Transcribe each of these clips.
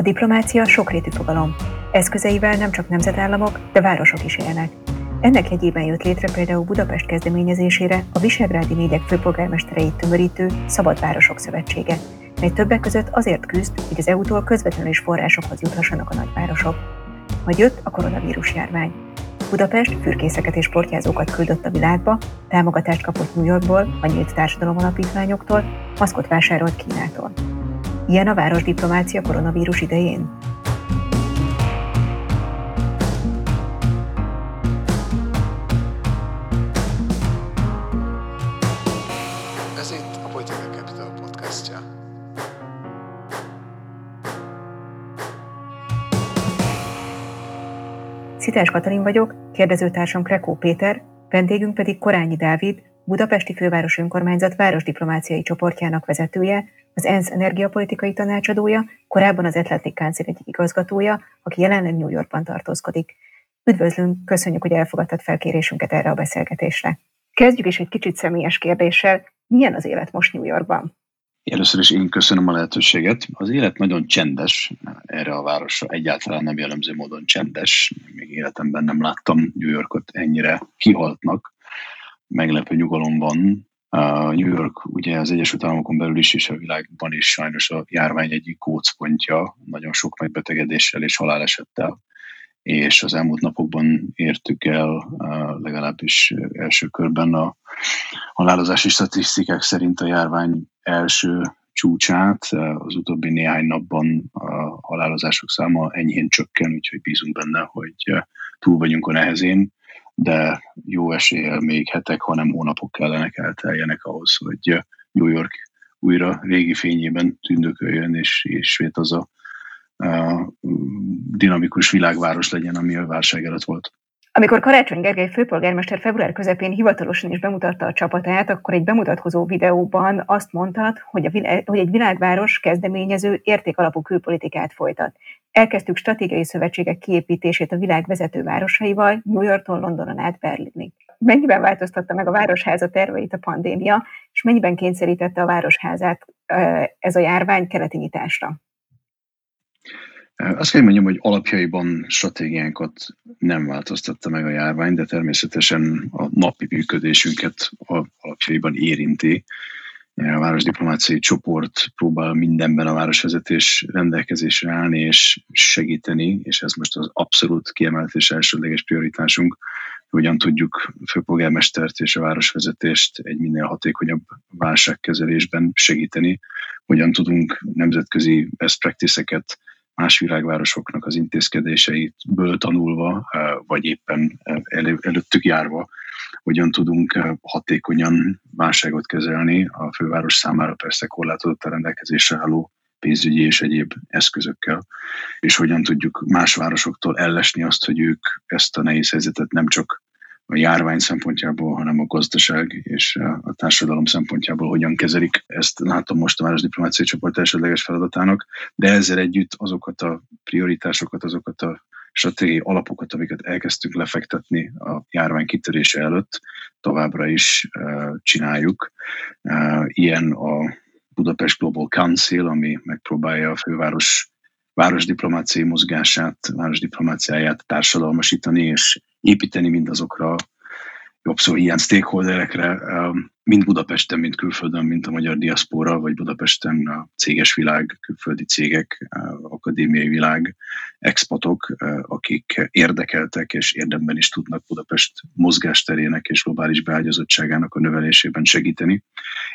A diplomácia sokrétű fogalom. Eszközeivel nem csak nemzetállamok, de városok is élnek. Ennek jegyében jött létre például Budapest kezdeményezésére a Visegrádi négyek főpolgármestereit tömörítő Szabad Városok Szövetsége, mely többek között azért küzd, hogy az EU-tól közvetlenül is forrásokhoz juthassanak a nagyvárosok. Majd jött a koronavírus járvány. Budapest fürkészeket és portyázókat küldött a világba, támogatást kapott New Yorkból, a nyílt társadalom alapítványoktól, maszkot vásárolt Kínától. Ilyen a városdiplomácia koronavírus idején? Ez itt a Political Capital podcastja. Szitás Katalin vagyok, kérdezőtársam Krekó Péter, vendégünk pedig Korányi Dávid, Budapesti Főváros Önkormányzat városdiplomáciai csoportjának vezetője, az ENSZ energiapolitikai tanácsadója, korábban az Atlantic Council egyik igazgatója, aki jelenleg New Yorkban tartózkodik. Üdvözlünk, köszönjük, hogy elfogadtad felkérésünket erre a beszélgetésre. Kezdjük is egy kicsit személyes kérdéssel. Milyen az élet most New Yorkban? Először is én köszönöm a lehetőséget. Az élet nagyon csendes, erre a városra egyáltalán nem jellemző módon csendes. Még életemben nem láttam New Yorkot ennyire kihaltnak. Meglepő nyugalom van. New York ugye az Egyesült Államokon belül is és a világban is sajnos a járvány egyik kócpontja, nagyon sok megbetegedéssel és halálesettel és az elmúlt napokban értük el legalábbis első körben a halálozási statisztikák szerint a járvány első csúcsát. Az utóbbi néhány napban a halálozások száma enyhén csökken, úgyhogy bízunk benne, hogy túl vagyunk a nehezén, de jó eséllyel még hetek, hanem hónapok kellenek elteljenek ahhoz, hogy New York újra régi fényében tündököljön, és ismét az a, a dinamikus világváros legyen, ami a válság előtt volt. Amikor Karácsony Gergely főpolgármester február közepén hivatalosan is bemutatta a csapatát, akkor egy bemutatkozó videóban azt mondtad, hogy, a, hogy egy világváros kezdeményező értékalapú külpolitikát folytat. Elkezdtük stratégiai szövetségek kiépítését a világ vezető városaival, New Yorktól Londonon át Berlinig. Mennyiben változtatta meg a városháza terveit a pandémia, és mennyiben kényszerítette a városházát ez a járvány keleti nyitásra? Azt kell mondjam, hogy alapjaiban stratégiánkat nem változtatta meg a járvány, de természetesen a napi működésünket alapjaiban érinti. A városdiplomáciai csoport próbál mindenben a városvezetés rendelkezésre állni és segíteni, és ez most az abszolút kiemelt és elsődleges prioritásunk, hogyan tudjuk főpolgármestert és a városvezetést egy minél hatékonyabb válságkezelésben segíteni, hogyan tudunk nemzetközi best practice-eket más világvárosoknak az intézkedéseitből tanulva, vagy éppen elő, előttük járva, hogyan tudunk hatékonyan válságot kezelni. A főváros számára persze korlátozott a rendelkezésre álló pénzügyi és egyéb eszközökkel, és hogyan tudjuk más városoktól ellesni azt, hogy ők ezt a nehéz helyzetet nem csak a járvány szempontjából, hanem a gazdaság és a társadalom szempontjából hogyan kezelik. Ezt. Látom most a városdiplomáciai csoport elsődleges feladatának, de ezzel együtt azokat a prioritásokat, azokat a stratégiai alapokat, amiket elkezdtünk lefektetni a járvány kitörése előtt, továbbra is csináljuk. Ilyen a Budapest Global Council, ami megpróbálja a főváros városdiplomáciai mozgását, városdiplomáciáját társadalmasítani és építeni mindazokra jobb szó ilyen stakeholderekre, mind Budapesten, mind külföldön, mint a magyar diaszpora, vagy Budapesten a céges világ, külföldi cégek, akadémiai világ, expatok, akik érdekeltek és érdemben is tudnak Budapest mozgásterének és globális beágyazottságának a növelésében segíteni.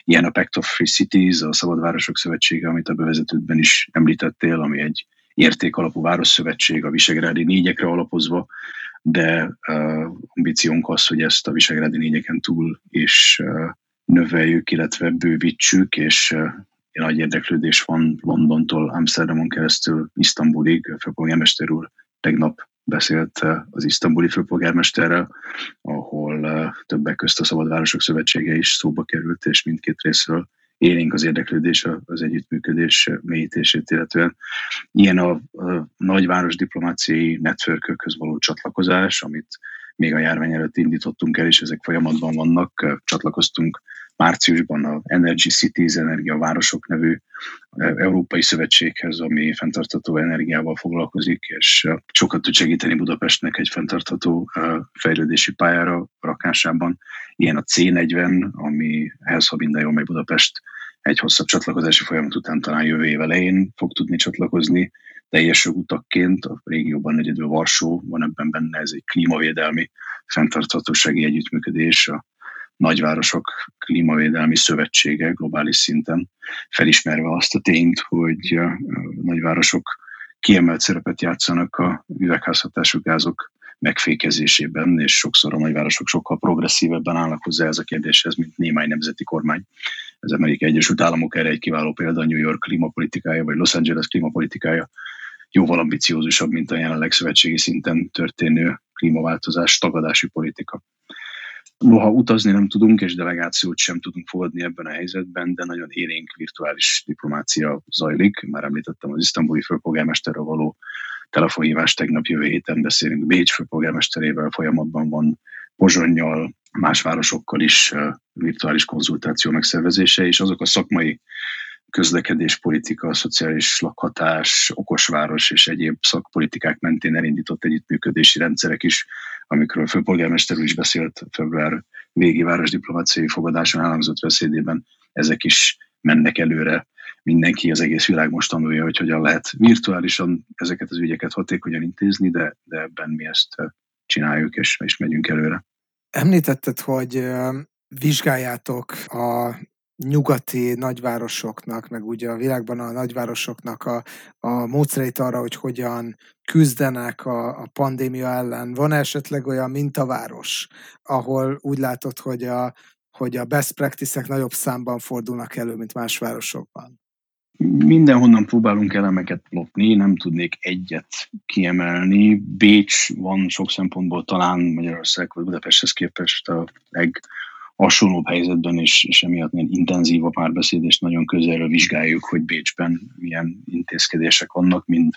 Ilyen a Pact of Free Cities, a Szabadvárosok Szövetsége, amit a bevezetőben is említettél, ami egy értékalapú városszövetség a Visegrádi négyekre alapozva, de uh, ambíciónk az, hogy ezt a Visegrádi négyeken túl is uh, növeljük, illetve bővítsük, és nagy érdeklődés van Londontól Amsterdamon keresztül Isztambulig. A főpolgármester úr tegnap beszélt az isztambuli főpolgármesterrel, ahol többek közt a Szabadvárosok Szövetsége is szóba került, és mindkét részről élénk az érdeklődés az együttműködés mélyítését, illetve ilyen a, a nagyváros diplomáciai networkökhöz való csatlakozás, amit még a járvány előtt indítottunk el, és ezek folyamatban vannak. Csatlakoztunk márciusban a Energy Cities, Energiavárosok nevű Európai Szövetséghez, ami fenntartató energiával foglalkozik, és sokat tud segíteni Budapestnek egy fenntartható fejlődési pályára rakásában. Ilyen a C40, amihez, ha minden jól megy Budapest, egy hosszabb csatlakozási folyamat után talán jövő év elején fog tudni csatlakozni, teljes jogutakként, a régióban egyedül Varsó van ebben benne, ez egy klímavédelmi fenntarthatósági együttműködés, a nagyvárosok klímavédelmi szövetsége globális szinten, felismerve azt a tényt, hogy a nagyvárosok kiemelt szerepet játszanak a üvegházhatású gázok megfékezésében, és sokszor a nagyvárosok sokkal progresszívebben állnak hozzá ez a kérdéshez, mint némely nemzeti kormány. Az Amerikai Egyesült Államok erre egy kiváló példa, New York klímapolitikája, vagy Los Angeles klímapolitikája jóval ambiciózusabb, mint a jelenleg szövetségi szinten történő klímaváltozás tagadási politika. Noha utazni nem tudunk, és delegációt sem tudunk fogadni ebben a helyzetben, de nagyon élénk virtuális diplomácia zajlik. Már említettem az isztambuli főpolgármesterről való telefonhívás, tegnap jövő héten beszélünk Bécs főpolgármesterével, folyamatban van Pozsonnyal, más városokkal is virtuális konzultáció megszervezése, és azok a szakmai közlekedéspolitika, szociális lakhatás, okosváros és egyéb szakpolitikák mentén elindított együttműködési rendszerek is, amikről a főpolgármester is beszélt február végi városdiplomáciai fogadáson elhangzott beszédében, ezek is mennek előre. Mindenki, az egész világ most tanulja, hogy hogyan lehet virtuálisan ezeket az ügyeket hatékonyan intézni, de, de ebben mi ezt csináljuk, és, és megyünk előre. Említetted, hogy vizsgáljátok a nyugati nagyvárosoknak, meg ugye a világban a nagyvárosoknak a, a módszereit arra, hogy hogyan küzdenek a, a pandémia ellen. Van esetleg olyan mintaváros, ahol úgy látod, hogy a, hogy a best practice-ek nagyobb számban fordulnak elő, mint más városokban? Mindenhonnan próbálunk elemeket lopni, nem tudnék egyet kiemelni. Bécs van sok szempontból talán Magyarország vagy Budapesthez képest a leg hasonlóbb helyzetben, és, és emiatt nagyon intenzív a párbeszéd, és nagyon közelről vizsgáljuk, hogy Bécsben milyen intézkedések vannak, mind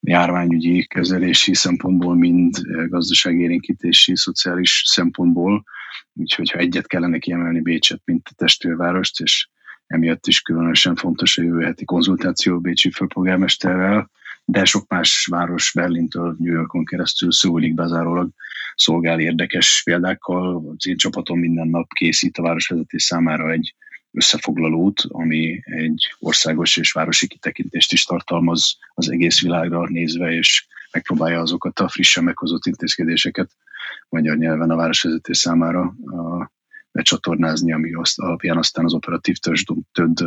járványügyi kezelési szempontból, mind gazdaságérénkítési, szociális szempontból. Úgyhogy ha egyet kellene kiemelni Bécset, mint a testvérvárost, és emiatt is különösen fontos a jövő heti konzultáció Bécsi főpolgármesterrel, de sok más város Berlintől New Yorkon keresztül szólik bezárólag szolgál érdekes példákkal. Az én csapatom minden nap készít a városvezetés számára egy összefoglalót, ami egy országos és városi kitekintést is tartalmaz az egész világra nézve, és megpróbálja azokat a frissen meghozott intézkedéseket magyar nyelven a városvezetés számára becsatornázni, ami azt, alapján aztán az operatív törzs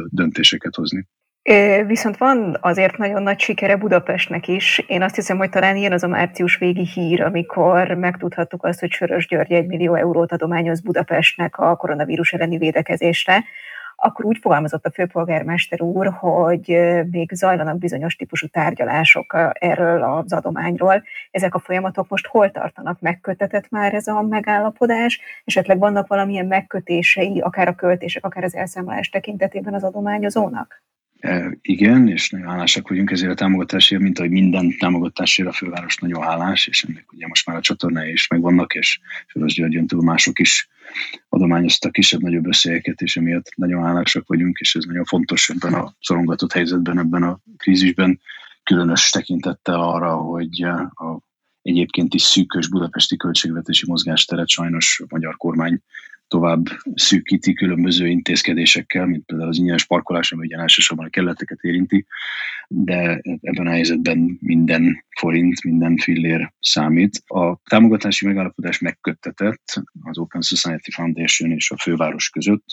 döntéseket hozni. Viszont van azért nagyon nagy sikere Budapestnek is. Én azt hiszem, hogy talán ilyen az a március végi hír, amikor megtudhattuk azt, hogy Sörös György egy millió eurót adományoz Budapestnek a koronavírus elleni védekezésre. Akkor úgy fogalmazott a főpolgármester úr, hogy még zajlanak bizonyos típusú tárgyalások erről az adományról. Ezek a folyamatok most hol tartanak? Megkötetett már ez a megállapodás? Esetleg vannak valamilyen megkötései, akár a költések, akár az elszámolás tekintetében az adományozónak? E, igen, és nagyon hálásak vagyunk ezért a támogatásért, mint ahogy minden támogatásért a főváros nagyon hálás, és ennek ugye most már a csatornái is megvannak, és Főváros Györgyön túl mások is adományoztak kisebb-nagyobb összegeket, és emiatt nagyon hálásak vagyunk, és ez nagyon fontos ebben a szorongatott helyzetben, ebben a krízisben, különös tekintettel arra, hogy a egyébként is szűkös budapesti költségvetési mozgásteret sajnos a magyar kormány tovább szűkíti különböző intézkedésekkel, mint például az ingyenes parkolás, ami ugyan elsősorban a kelleteket érinti, de ebben a helyzetben minden forint, minden fillér számít. A támogatási megállapodás megköttetett az Open Society Foundation és a főváros között.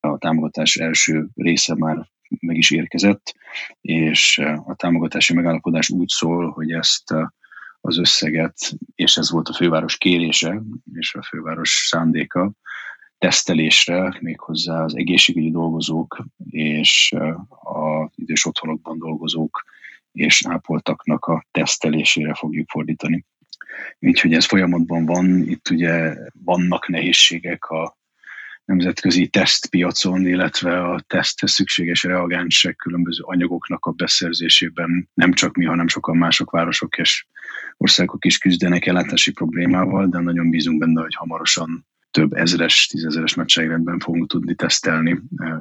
A támogatás első része már meg is érkezett, és a támogatási megállapodás úgy szól, hogy ezt az összeget, és ez volt a főváros kérése, és a főváros szándéka, tesztelésre, méghozzá az egészségügyi dolgozók és az idős otthonokban dolgozók és ápoltaknak a tesztelésére fogjuk fordítani. Úgyhogy ez folyamatban van, itt ugye vannak nehézségek a nemzetközi tesztpiacon, illetve a teszthez szükséges reagánsek különböző anyagoknak a beszerzésében nem csak mi, hanem sokan mások városok és országok is küzdenek ellátási problémával, de nagyon bízunk benne, hogy hamarosan több ezres, tízezeres nagyságrendben fogunk tudni tesztelni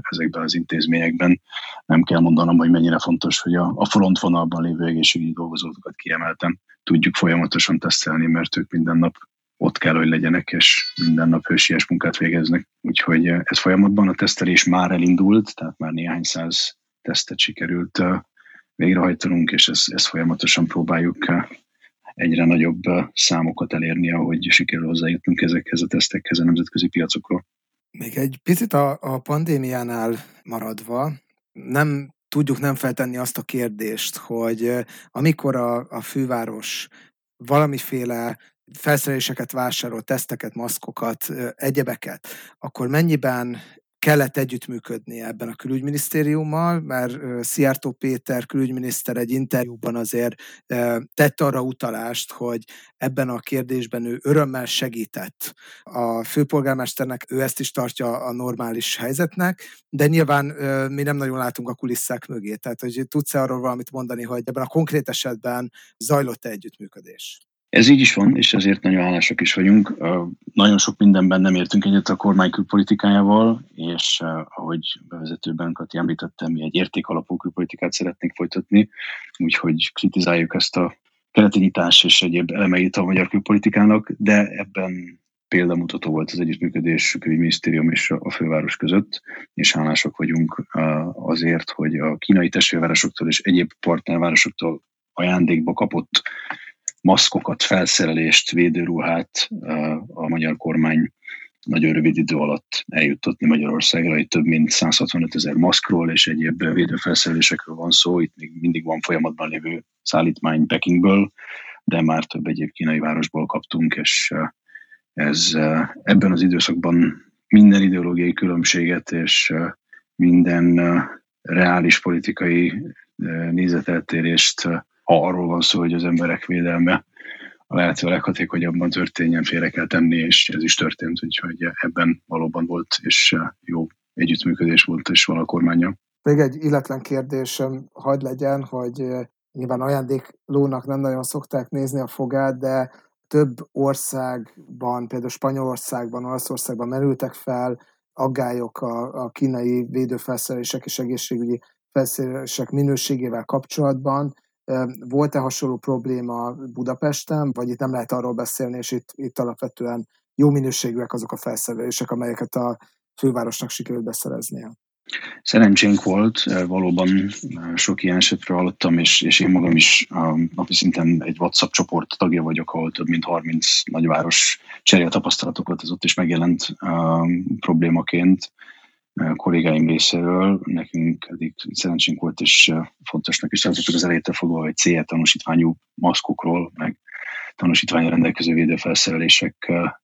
ezekben az intézményekben. Nem kell mondanom, hogy mennyire fontos, hogy a, a frontvonalban lévő egészségügyi dolgozókat kiemeltem. Tudjuk folyamatosan tesztelni, mert ők minden nap ott kell, hogy legyenek, és minden nap hősies munkát végeznek. Úgyhogy ez folyamatban a tesztelés már elindult, tehát már néhány száz tesztet sikerült végrehajtanunk, és ezt, ezt folyamatosan próbáljuk egyre nagyobb számokat elérni, ahogy sikerül hozzájutnunk ezekhez a tesztekhez a nemzetközi piacokról. Még egy picit a, a pandémiánál maradva, nem tudjuk nem feltenni azt a kérdést, hogy amikor a, a főváros valamiféle felszereléseket vásárol, teszteket, maszkokat, egyebeket, akkor mennyiben kellett együttműködni ebben a külügyminisztériummal, mert Szijjártó Péter külügyminiszter egy interjúban azért tett arra utalást, hogy ebben a kérdésben ő örömmel segített a főpolgármesternek, ő ezt is tartja a normális helyzetnek, de nyilván mi nem nagyon látunk a kulisszák mögé. Tehát, hogy tudsz-e arról valamit mondani, hogy ebben a konkrét esetben zajlott-e együttműködés? Ez így is van, és ezért nagyon hálásak is vagyunk. Nagyon sok mindenben nem értünk egyet a kormány külpolitikájával, és ahogy bevezetőben Kati említettem, mi egy értékalapú külpolitikát szeretnénk folytatni, úgyhogy kritizáljuk ezt a keleti nyitás és egyéb elemeit a magyar külpolitikának, de ebben példamutató volt az együttműködés a külügyminisztérium és a főváros között, és hálásak vagyunk azért, hogy a kínai testvérvárosoktól és egyéb partnervárosoktól ajándékba kapott maszkokat, felszerelést, védőruhát a magyar kormány nagyon rövid idő alatt eljuttatni Magyarországra. Itt több mint 165 ezer maszkról és egyéb védőfelszerelésekről van szó. Itt még mindig van folyamatban lévő szállítmány Pekingből, de már több egyéb kínai városból kaptunk, és ez ebben az időszakban minden ideológiai különbséget és minden reális politikai nézeteltérést ha arról van szó, hogy az emberek védelme a lehető leghatékonyabban történjen, félre kell tenni, és ez is történt, úgyhogy ebben valóban volt, és jó együttműködés volt, és van a kormánya. Még egy illetlen kérdésem hagyd legyen, hogy nyilván ajándéklónak nem nagyon szokták nézni a fogát, de több országban, például Spanyolországban, Olaszországban merültek fel aggályok a, a kínai védőfelszerelések és egészségügyi felszerelések minőségével kapcsolatban. Volt-e hasonló probléma Budapesten, vagy itt nem lehet arról beszélni, és itt, itt alapvetően jó minőségűek azok a felszerelések, amelyeket a fővárosnak sikerült beszereznie? Szerencsénk volt, valóban sok ilyen esetről hallottam, és, és én magam is napi szinten egy WhatsApp csoport tagja vagyok, ahol több mint 30 nagyváros cserél tapasztalatokat, ez ott is megjelent uh, problémaként kollégáim részéről, nekünk eddig szerencsénk volt, és fontosnak is tartottuk az elejétől fogva, hogy CE tanúsítványú maszkokról, meg tanúsítványra rendelkező védőfelszereléseket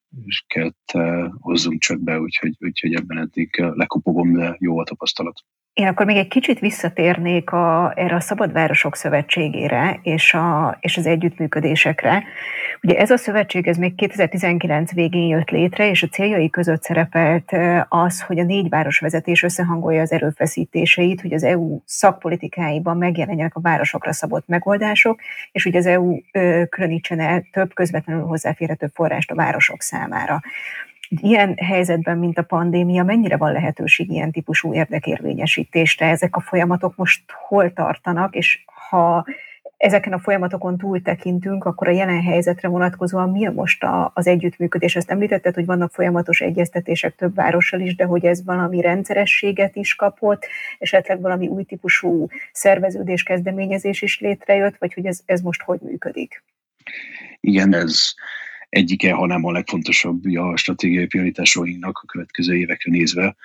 hozzunk csak be, úgyhogy, úgyhogy ebben eddig lekopogom, de jó a tapasztalat. Én akkor még egy kicsit visszatérnék a, erre a Szabadvárosok Szövetségére és, a, és az együttműködésekre. Ugye ez a szövetség ez még 2019 végén jött létre, és a céljai között szerepelt az, hogy a négy városvezetés összehangolja az erőfeszítéseit, hogy az EU szakpolitikáiban megjelenjenek a városokra szabott megoldások, és hogy az EU különítsen el több közvetlenül hozzáférhető forrást a városok számára ilyen helyzetben, mint a pandémia, mennyire van lehetőség ilyen típusú érdekérvényesítésre? Ezek a folyamatok most hol tartanak, és ha ezeken a folyamatokon túl tekintünk, akkor a jelen helyzetre vonatkozóan mi a most a, az együttműködés? Ezt említetted, hogy vannak folyamatos egyeztetések több várossal is, de hogy ez valami rendszerességet is kapott, esetleg valami új típusú szerveződés, kezdeményezés is létrejött, vagy hogy ez, ez most hogy működik? Igen, ez egyike, hanem a legfontosabb a stratégiai prioritásainknak a következő évekre nézve.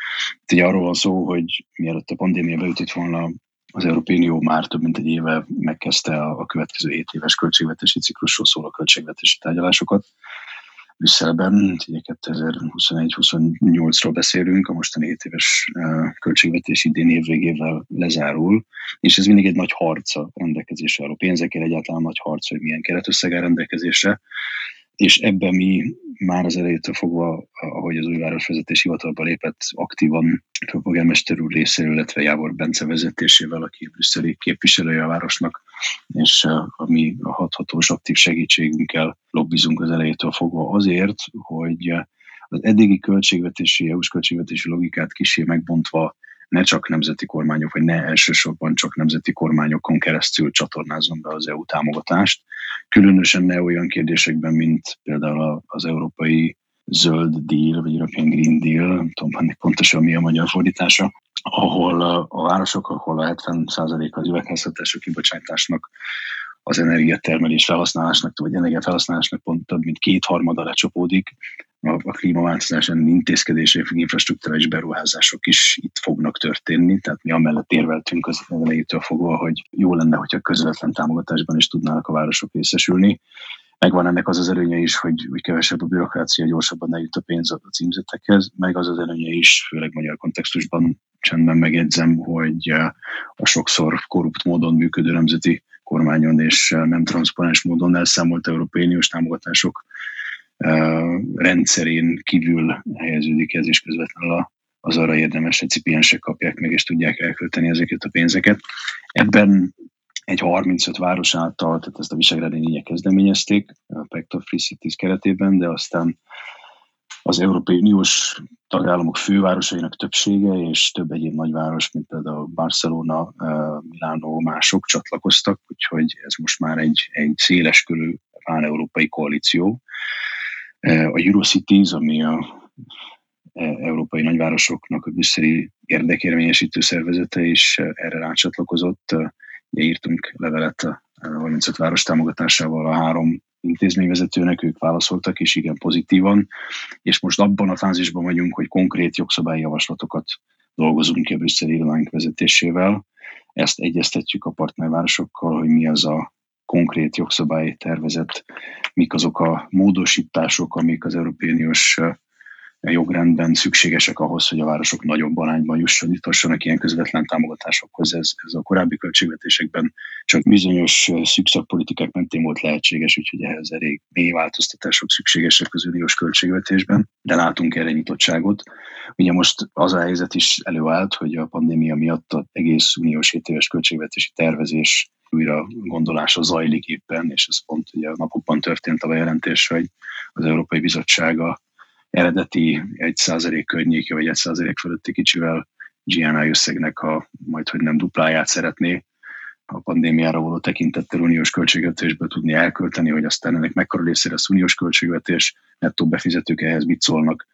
Itt ugye arról van szó, hogy mielőtt a pandémia beütött volna, az Európai Unió már több mint egy éve megkezdte a, következő 7 éves költségvetési ciklusról szóló költségvetési tárgyalásokat. Brüsszelben, 2021-28-ról beszélünk, a mostani 7 éves költségvetés idén év végével lezárul, és ez mindig egy nagy harc a rendelkezésre álló pénzekért, egyáltalán nagy harc, hogy milyen keretösszeg áll rendelkezésre és ebben mi már az elejétől fogva, ahogy az új városvezetés hivatalba lépett, aktívan a polgármester úr részéről, illetve Jávor Bence vezetésével, aki brüsszeli képviselője a városnak, és a mi a hathatós aktív segítségünkkel lobbizunk az elejétől fogva azért, hogy az eddigi költségvetési, EU-s költségvetési logikát kisé megbontva ne csak nemzeti kormányok, vagy ne elsősorban csak nemzeti kormányokon keresztül csatornázom be az EU támogatást. Különösen ne olyan kérdésekben, mint például az európai zöld deal, vagy European Green Deal, nem tudom pontosan mi a magyar fordítása, ahol a városok, ahol a 70% az üvegházhatású kibocsátásnak az energiatermelés felhasználásnak, vagy energiafelhasználásnak pont több mint kétharmada lecsapódik, a, a klímaváltozás intézkedések, infrastruktúrális beruházások is itt fognak történni, tehát mi amellett érveltünk az elejétől fogva, hogy jó lenne, hogyha közvetlen támogatásban is tudnának a városok részesülni. Megvan ennek az az előnye is, hogy, hogy kevesebb a bürokrácia, gyorsabban eljut a pénz a címzetekhez, meg az az előnye is, főleg magyar kontextusban csendben megjegyzem, hogy a sokszor korrupt módon működő nemzeti kormányon és nem transzparens módon elszámolt Európai Uniós támogatások rendszerén kívül helyeződik ez, és közvetlenül az arra érdemes recipiensek kapják meg, és tudják elkölteni ezeket a pénzeket. Ebben egy 35 város által, tehát ezt a Visegrádi négyek kezdeményezték a Pact of Free Cities keretében, de aztán az Európai Uniós tagállamok fővárosainak többsége és több egyéb nagyváros, mint például Barcelona, Milánó, mások csatlakoztak, úgyhogy ez most már egy, egy széleskörű pán-európai koalíció. A Eurocities, ami a európai nagyvárosoknak a brüsszeli érdekérvényesítő szervezete is erre rácsatlakozott. írtunk levelet a 35 város támogatásával a három intézményvezetőnek, ők válaszoltak, és igen pozitívan, és most abban a fázisban vagyunk, hogy konkrét jogszabályi javaslatokat dolgozunk ki a brüsszeli irodánk vezetésével. Ezt egyeztetjük a partnervárosokkal, hogy mi az a konkrét jogszabályi tervezet, mik azok a módosítások, amik az Európai Uniós jogrendben szükségesek ahhoz, hogy a városok nagyobb arányban jusson, jutassanak ilyen közvetlen támogatásokhoz. Ez, ez a korábbi költségvetésekben csak bizonyos szűkszakpolitikák mentén volt lehetséges, úgyhogy ehhez elég mély változtatások szükségesek az uniós költségvetésben, de látunk erre nyitottságot. Ugye most az a helyzet is előállt, hogy a pandémia miatt az egész uniós 7 éves költségvetési tervezés újra gondolása zajlik éppen, és ez pont ugye a napokban történt a bejelentés, hogy az Európai Bizottsága eredeti 1% környéke, vagy 1% fölötti kicsivel GNI összegnek a majd, hogy nem dupláját szeretné a pandémiára való tekintettel uniós költségvetésből tudni elkölteni, hogy aztán ennek mekkora részére az uniós költségvetés, nettó befizetők ehhez mit szólnak,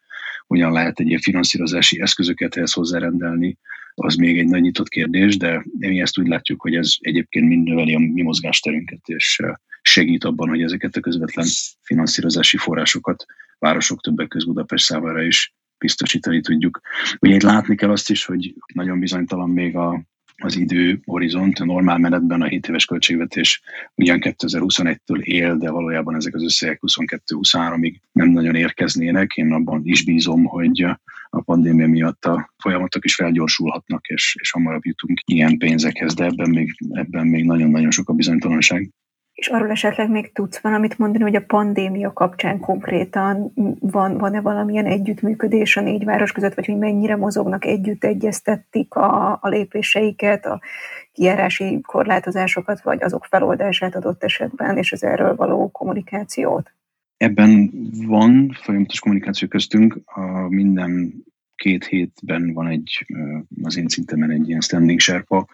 hogyan lehet egyéb finanszírozási eszközöket ehhez hozzárendelni, az még egy nagy nyitott kérdés, de mi ezt úgy látjuk, hogy ez egyébként mind növeli a mi mozgásterünket, és segít abban, hogy ezeket a közvetlen finanszírozási forrásokat városok többek között Budapest számára is biztosítani tudjuk. Ugye itt látni kell azt is, hogy nagyon bizonytalan még a, az időhorizont, a normál menetben a 7 éves költségvetés ugyan 2021-től él, de valójában ezek az összegek 22-23-ig nem nagyon érkeznének. Én abban is bízom, hogy a pandémia miatt a folyamatok is felgyorsulhatnak, és, és hamarabb jutunk ilyen pénzekhez, de ebben még, ebben még nagyon-nagyon sok a bizonytalanság. És arról esetleg még tudsz valamit mondani, hogy a pandémia kapcsán konkrétan van, van-e valamilyen együttműködés a négy város között, vagy hogy mennyire mozognak együtt, egyeztettik a, a lépéseiket, a kijárási korlátozásokat, vagy azok feloldását adott esetben, és az erről való kommunikációt? Ebben van folyamatos kommunikáció köztünk. A minden két hétben van egy, az én szintemen egy ilyen standing serpa,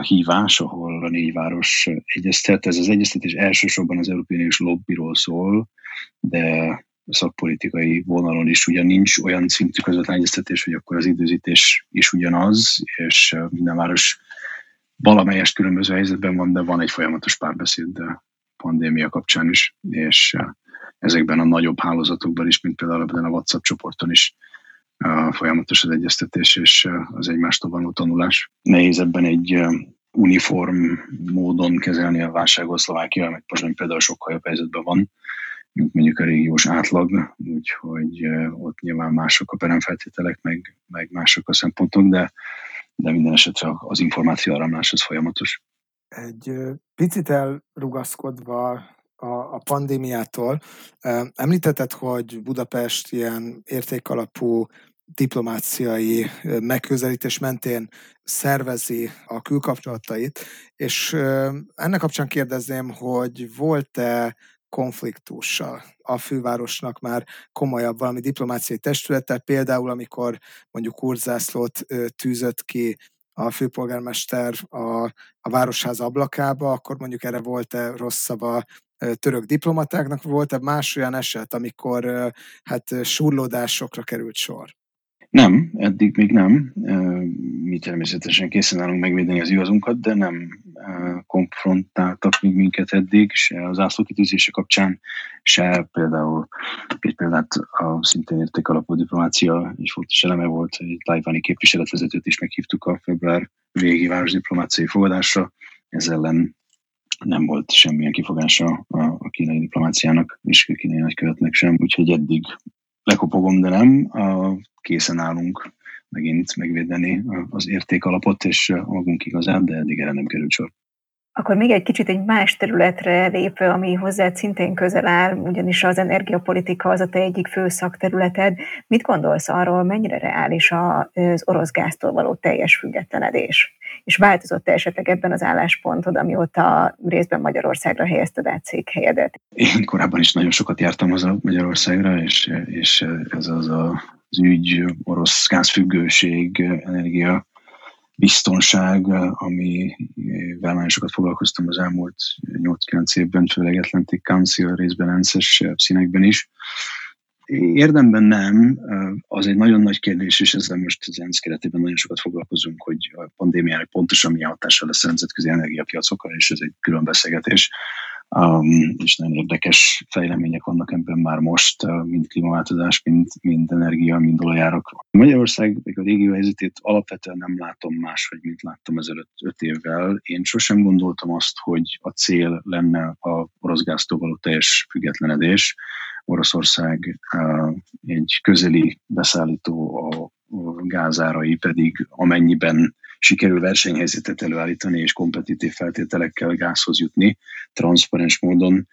hívás, ahol a négy város egyeztet. Ez az egyeztetés elsősorban az Európai Uniós lobbyról szól, de szakpolitikai vonalon is ugyan nincs olyan szintű közvetlen egyeztetés, hogy akkor az időzítés is ugyanaz, és minden város valamelyest különböző helyzetben van, de van egy folyamatos párbeszéd pandémia kapcsán is, és ezekben a nagyobb hálózatokban is, mint például ebben a WhatsApp csoporton is folyamatos az egyeztetés és az egymástól való tanulás. Nehéz ebben egy uniform módon kezelni a válságot Szlovákia, meg most például sokkal jobb helyzetben van, mint mondjuk a régiós átlag, úgyhogy ott nyilván mások a peremfeltételek, meg, meg mások a szempontok, de, de minden esetre az információ áramlás az folyamatos. Egy picit elrugaszkodva a, a pandémiától, említetted, hogy Budapest ilyen értékalapú diplomáciai megközelítés mentén szervezi a külkapcsolatait, és ennek kapcsán kérdezném, hogy volt-e konfliktussal. A fővárosnak már komolyabb valami diplomáciai testülettel, például amikor mondjuk Urzászlót tűzött ki a főpolgármester a, a városház ablakába, akkor mondjuk erre volt-e rosszabb a török diplomatáknak, volt-e más olyan eset, amikor hát surlódásokra került sor? Nem, eddig még nem. Mi természetesen készen állunk megvédeni az igazunkat, de nem konfrontáltak még minket eddig, se az ászlókitűzése kapcsán, se például egy példát a szintén érték alapú diplomácia is fontos eleme volt, egy tajvani képviseletvezetőt is meghívtuk a február végi város diplomáciai fogadásra, ez ellen nem volt semmilyen kifogása a kínai diplomáciának, és a kínai nagykövetnek sem, úgyhogy eddig lekopogom, de nem. Készen állunk megint megvédeni az értékalapot és magunk igazát, de eddig erre nem került sor. Akkor még egy kicsit egy más területre lépve, ami hozzá szintén közel áll, ugyanis az energiapolitika az a te egyik fő szakterületed. Mit gondolsz arról, mennyire reális az orosz gáztól való teljes függetlenedés? És változott-e esetleg ebben az álláspontod, amióta részben Magyarországra helyezted át székhelyedet? Én korábban is nagyon sokat jártam az a Magyarországra, és, és ez az a, az ügy, orosz gázfüggőség, energia biztonság, amivel nagyon sokat foglalkoztam az elmúlt 8-9 évben, főleg Atlantic Council részben ENSZ-es színekben is. Érdemben nem, az egy nagyon nagy kérdés, és ezzel most az ENSZ keretében nagyon sokat foglalkozunk, hogy a pandémiának pontosan milyen hatással lesz a nemzetközi energiapiacokra, és ez egy külön beszélgetés. Um, és nagyon érdekes fejlemények vannak ebben már most, mind klímaváltozás, mind, mind energia, mind olajárak. Magyarország, a régió helyzetét alapvetően nem látom máshogy, mint láttam ezelőtt öt évvel. Én sosem gondoltam azt, hogy a cél lenne a orosz gáztól való teljes függetlenedés. Oroszország uh, egy közeli beszállító, a gázárai pedig amennyiben sikerül versenyhelyzetet előállítani és kompetitív feltételekkel gázhoz jutni, transzparens módon,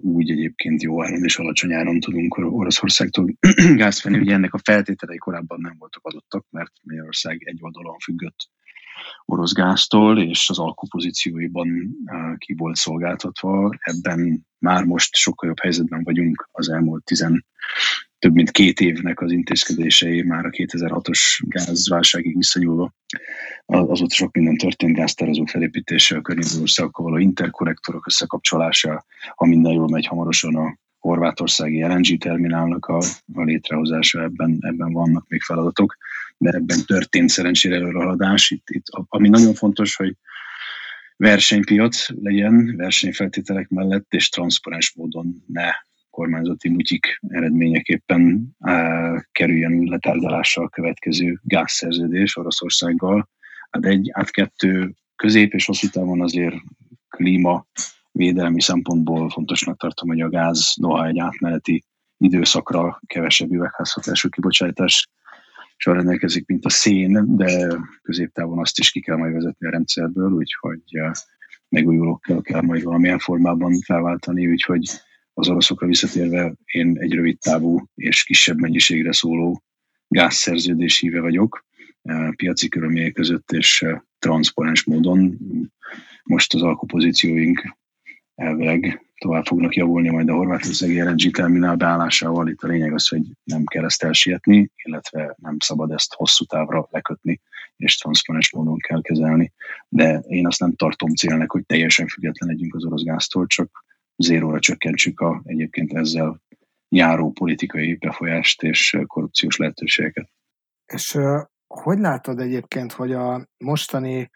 úgy egyébként jó áron és alacsony áron tudunk Oroszországtól gáz venni. Ugye ennek a feltételei korábban nem voltak adottak, mert Magyarország egy oldalon függött orosz gáztól, és az alkupozícióiban ki volt szolgáltatva. Ebben már most sokkal jobb helyzetben vagyunk az elmúlt tizen több mint két évnek az intézkedései már a 2006-os gázválságig visszanyúlva. Azóta sok minden történt, gáztározó felépítése, a környező országokkal való interkonnektorok összekapcsolása, ha minden jól megy, hamarosan a horvátországi LNG terminálnak a, a létrehozása, ebben, ebben vannak még feladatok, de ebben történt szerencsére előrehaladás. Itt, itt, ami nagyon fontos, hogy versenypiac legyen, versenyfeltételek mellett, és transzparens módon ne kormányzati mutyik eredményeképpen uh, kerüljön letárgyalásra a következő gázszerződés Oroszországgal. Hát egy át-kettő közép és hosszú távon azért klíma védelmi szempontból fontosnak tartom, hogy a gáz noha egy átmeneti időszakra kevesebb üvegházhatású kibocsátás és rendelkezik, mint a szén, de középtávon azt is ki kell majd vezetni a rendszerből, úgyhogy megújulókkal kell majd valamilyen formában felváltani, úgyhogy az oroszokra visszatérve én egy rövid távú és kisebb mennyiségre szóló gázszerződés híve vagyok, piaci körülmények között és transzparens módon. Most az alkupozícióink elvileg tovább fognak javulni majd a horvátországi LNG terminál beállásával. Itt a lényeg az, hogy nem kell ezt elsietni, illetve nem szabad ezt hosszú távra lekötni, és transzparens módon kell kezelni. De én azt nem tartom célnek, hogy teljesen független legyünk az orosz gáztól, csak zéróra csökkentsük a egyébként ezzel járó politikai befolyást és korrupciós lehetőségeket. És hogy látod egyébként, hogy a mostani,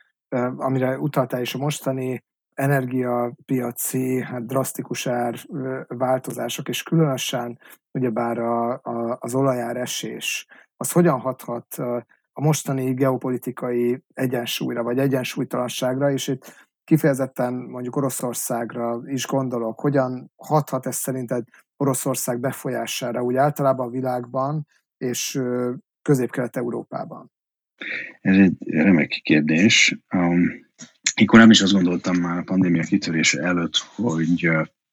amire utaltál is, a mostani energiapiaci hát drasztikus ár változások, és különösen ugyebár a, a, az olajár esés, az hogyan hathat a mostani geopolitikai egyensúlyra, vagy egyensúlytalanságra, és itt kifejezetten mondjuk Oroszországra is gondolok, hogyan hathat ez szerinted Oroszország befolyására úgy általában a világban és közép-kelet-európában? Ez egy remek kérdés. Um, én korábban is azt gondoltam már a pandémia kitörése előtt, hogy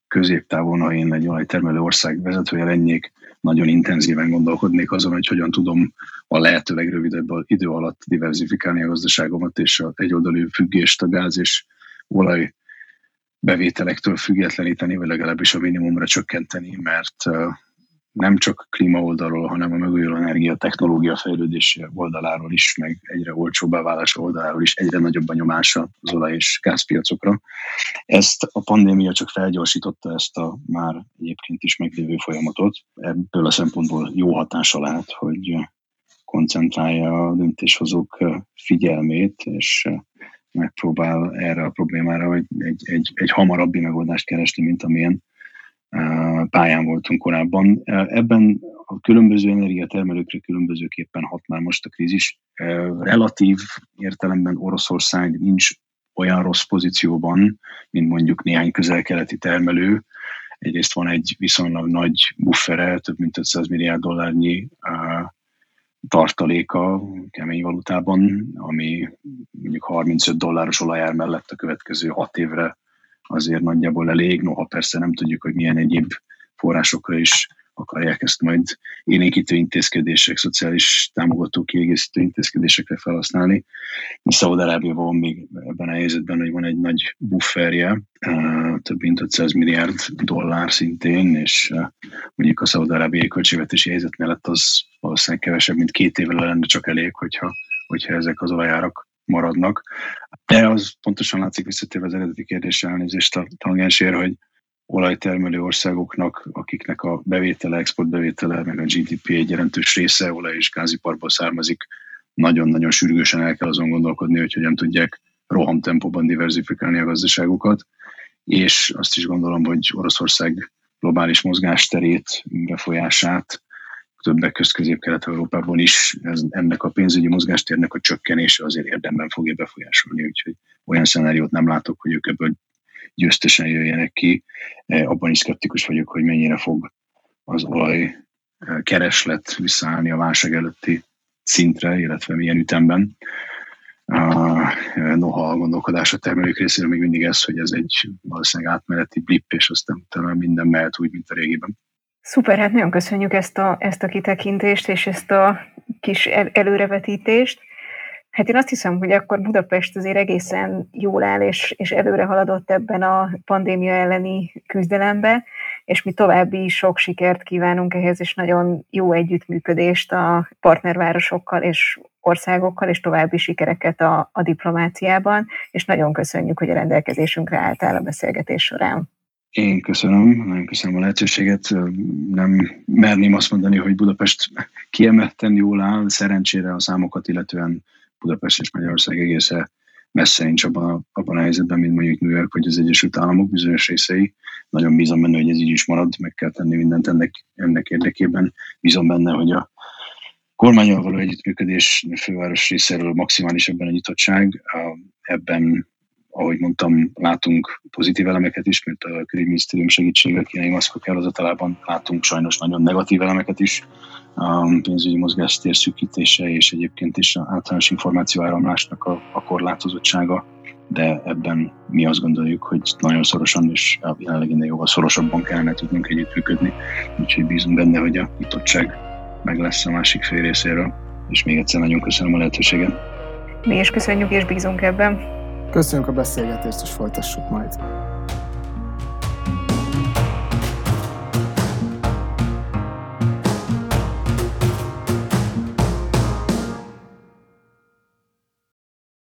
középtávon, ha én egy olajtermelő ország vezetője lennék, nagyon intenzíven gondolkodnék azon, hogy hogyan tudom a lehető legrövidebb idő alatt diversifikálni a gazdaságomat, és a egyoldalú függést a gáz és olaj bevételektől függetleníteni, vagy legalábbis a minimumra csökkenteni, mert nem csak klíma oldalról, hanem a megújuló energia technológia fejlődése oldaláról is, meg egyre olcsóbbá válása oldaláról is egyre nagyobb a nyomása az olaj- és gázpiacokra. Ezt a pandémia csak felgyorsította ezt a már egyébként is meglévő folyamatot. Ebből a szempontból jó hatása lehet, hogy koncentrálja a döntéshozók figyelmét, és megpróbál erre a problémára egy, egy, egy, egy hamarabbi megoldást keresni, mint amilyen pályán voltunk korábban. Ebben a különböző energiatermelőkre különbözőképpen hat már most a krízis. Relatív értelemben Oroszország nincs olyan rossz pozícióban, mint mondjuk néhány közel-keleti termelő. Egyrészt van egy viszonylag nagy buffere, több mint 500 milliárd dollárnyi tartaléka kemény valutában, ami mondjuk 35 dolláros olajár mellett a következő 6 évre azért nagyjából elég, noha persze nem tudjuk, hogy milyen egyéb forrásokra is akarják ezt majd élénkítő intézkedések, szociális támogató kiegészítő intézkedésekre felhasználni. Szaúd-Arábiában van még ebben a helyzetben, hogy van egy nagy bufferje, több mint 500 milliárd dollár szintén, és mondjuk a szaúd-arábiai költségvetési helyzet mellett az valószínűleg kevesebb, mint két évre lenne csak elég, hogyha, hogyha ezek az olajárak maradnak. De az pontosan látszik visszatérve az eredeti kérdésre elnézést a tangensért, hogy olajtermelő országoknak, akiknek a bevétele, exportbevétele, meg a GDP egy jelentős része olaj- és gáziparból származik, nagyon-nagyon sürgősen el kell azon gondolkodni, hogy hogyan tudják rohamtempóban diversifikálni a gazdaságukat, és azt is gondolom, hogy Oroszország globális mozgásterét, befolyását többek közt Közép-Kelet-Európában is ez, ennek a pénzügyi mozgástérnek a csökkenése azért érdemben fogja befolyásolni, úgyhogy olyan szenáriót nem látok, hogy ők ebből győztesen jöjjenek ki. E, abban is szkeptikus vagyok, hogy mennyire fog az olaj e, kereslet visszaállni a válság előtti szintre, illetve milyen ütemben. Noha a gondolkodás a termelők részéről még mindig ez, hogy ez egy valószínűleg átmeneti blip, és aztán utána minden mehet úgy, mint a régiben. Szuper, hát nagyon köszönjük ezt a, ezt a kitekintést és ezt a kis el, előrevetítést. Hát én azt hiszem, hogy akkor Budapest azért egészen jól áll, és, és előre haladott ebben a pandémia elleni küzdelembe, és mi további sok sikert kívánunk ehhez, és nagyon jó együttműködést a partnervárosokkal és országokkal, és további sikereket a, a diplomáciában, és nagyon köszönjük, hogy a rendelkezésünkre álltál a beszélgetés során. Én köszönöm, nagyon köszönöm a lehetőséget. Nem merném azt mondani, hogy Budapest kiemelten jól áll, szerencsére a számokat illetően Budapest és Magyarország egészen messze nincs abban abban a helyzetben, mint mondjuk New York vagy az Egyesült Államok bizonyos részei. Nagyon bízom benne, hogy ez így is marad, meg kell tenni mindent ennek, ennek érdekében. Bízom benne, hogy a kormányal való együttműködés főváros részéről maximális ebben a nyitottság. Ebben ahogy mondtam, látunk pozitív elemeket is, mint a külügyminisztérium segítsége kínai maszkok elhozatalában, látunk sajnos nagyon negatív elemeket is, a pénzügyi mozgástér szűkítése és egyébként is általános információáramlásnak a, a korlátozottsága, de ebben mi azt gondoljuk, hogy nagyon szorosan és jelenleg jóval szorosabban kellene tudnunk együttműködni, úgyhogy bízunk benne, hogy a nyitottság meg lesz a másik fél részéről, és még egyszer nagyon köszönöm a lehetőséget. Mi is köszönjük és bízunk ebben. Köszönjük a beszélgetést, és folytassuk majd.